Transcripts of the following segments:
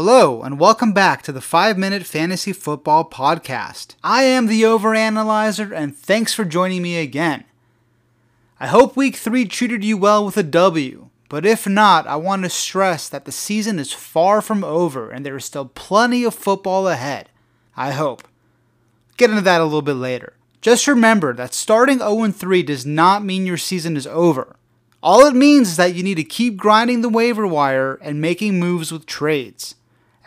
Hello, and welcome back to the 5 Minute Fantasy Football Podcast. I am the Overanalyzer, and thanks for joining me again. I hope week 3 treated you well with a W, but if not, I want to stress that the season is far from over and there is still plenty of football ahead. I hope. Get into that a little bit later. Just remember that starting 0 3 does not mean your season is over. All it means is that you need to keep grinding the waiver wire and making moves with trades.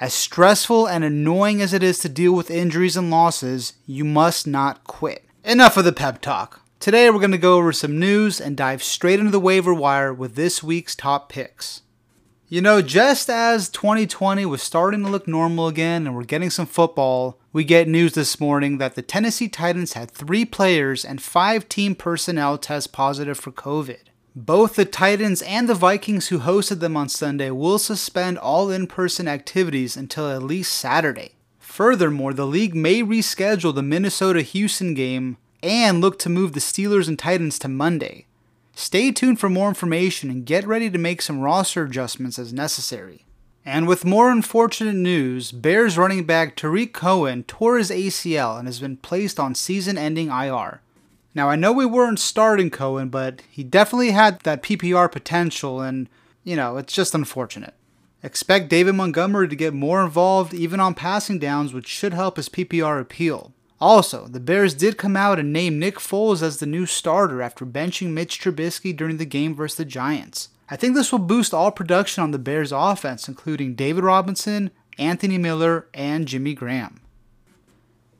As stressful and annoying as it is to deal with injuries and losses, you must not quit. Enough of the pep talk. Today we're going to go over some news and dive straight into the waiver wire with this week's top picks. You know, just as 2020 was starting to look normal again and we're getting some football, we get news this morning that the Tennessee Titans had three players and five team personnel test positive for COVID. Both the Titans and the Vikings, who hosted them on Sunday, will suspend all in person activities until at least Saturday. Furthermore, the league may reschedule the Minnesota Houston game and look to move the Steelers and Titans to Monday. Stay tuned for more information and get ready to make some roster adjustments as necessary. And with more unfortunate news, Bears running back Tarik Cohen tore his ACL and has been placed on season ending IR. Now, I know we weren't starting Cohen, but he definitely had that PPR potential, and, you know, it's just unfortunate. Expect David Montgomery to get more involved even on passing downs, which should help his PPR appeal. Also, the Bears did come out and name Nick Foles as the new starter after benching Mitch Trubisky during the game versus the Giants. I think this will boost all production on the Bears' offense, including David Robinson, Anthony Miller, and Jimmy Graham.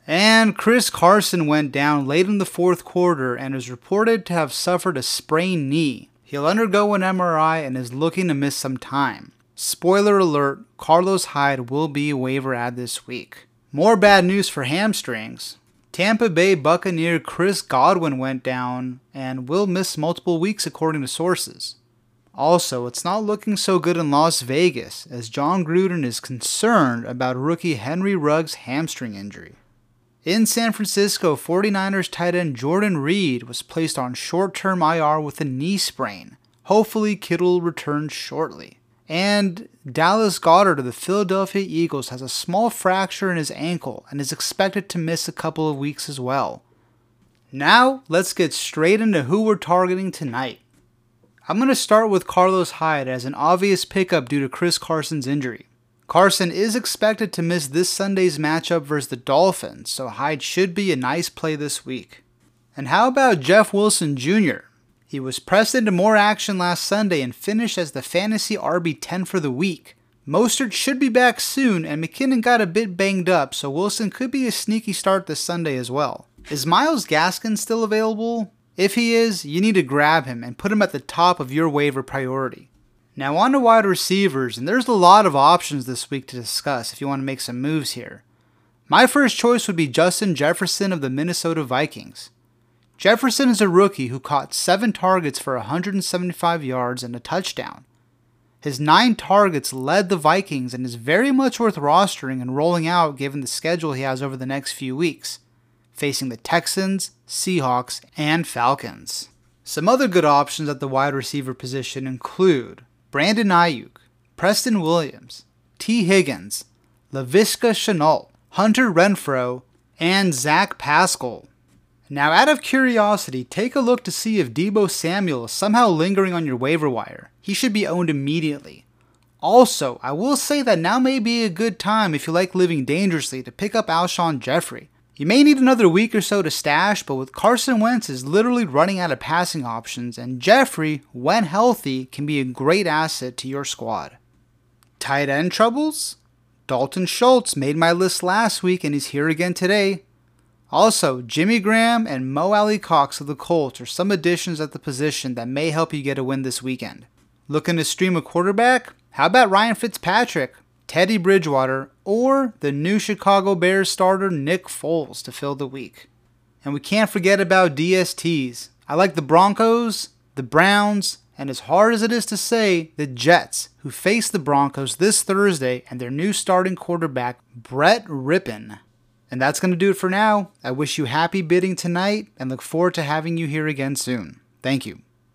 And Chris Carson went down late in the fourth quarter and is reported to have suffered a sprained knee. He'll undergo an MRI and is looking to miss some time. Spoiler alert Carlos Hyde will be a waiver add this week. More bad news for hamstrings. Tampa Bay Buccaneer Chris Godwin went down and will miss multiple weeks according to sources. Also, it's not looking so good in Las Vegas as Jon Gruden is concerned about rookie Henry Ruggs' hamstring injury. In San Francisco, 49ers tight end Jordan Reed was placed on short term IR with a knee sprain. Hopefully, Kittle returns shortly. And Dallas Goedert of the Philadelphia Eagles has a small fracture in his ankle and is expected to miss a couple of weeks as well. Now, let's get straight into who we're targeting tonight. I'm going to start with Carlos Hyde as an obvious pickup due to Chris Carson's injury. Carson is expected to miss this Sunday's matchup versus the Dolphins, so Hyde should be a nice play this week. And how about Jeff Wilson Jr.? He was pressed into more action last Sunday and finished as the fantasy RB10 for the week. Mostert should be back soon, and McKinnon got a bit banged up, so Wilson could be a sneaky start this Sunday as well. Is Myles Gaskin still available? If he is, you need to grab him and put him at the top of your waiver priority. Now, on to wide receivers, and there's a lot of options this week to discuss if you want to make some moves here. My first choice would be Justin Jefferson of the Minnesota Vikings. Jefferson is a rookie who caught 7 targets for 175 yards and a touchdown. His 9 targets led the Vikings and is very much worth rostering and rolling out given the schedule he has over the next few weeks, facing the Texans, Seahawks, and Falcons. Some other good options at the wide receiver position include Brandon Aiyuk, Preston Williams, Tee Higgins, Laviska Shenault, Hunter Renfrow, and Zach Pascal. Now, out of curiosity, take a look to see if Deebo Samuel is somehow lingering on your waiver wire. He should be owned immediately. Also, I will say that now may be a good time if you like living dangerously to pick up Alshon Jeffery. You may need another week or so to stash, but with Carson Wentz is literally running out of passing options, and Jeffery, when healthy, can be a great asset to your squad. Tight end troubles? Dalton Schultz made my list last week and he's here again today. Also, Jimmy Graham and Mo Alie-Cox of the Colts are some additions at the position that may help you get a win this weekend. Looking to stream a quarterback? How about Ryan Fitzpatrick? Teddy Bridgewater, or the new Chicago Bears starter Nick Foles to fill the week. And we can't forget about DSTs. I like the Broncos, the Browns, and as hard as it is to say, the Jets, who face the Broncos this Thursday and their new starting quarterback, Brett Rypien. And that's going to do it for now. I wish you happy bidding tonight and look forward to having you here again soon. Thank you.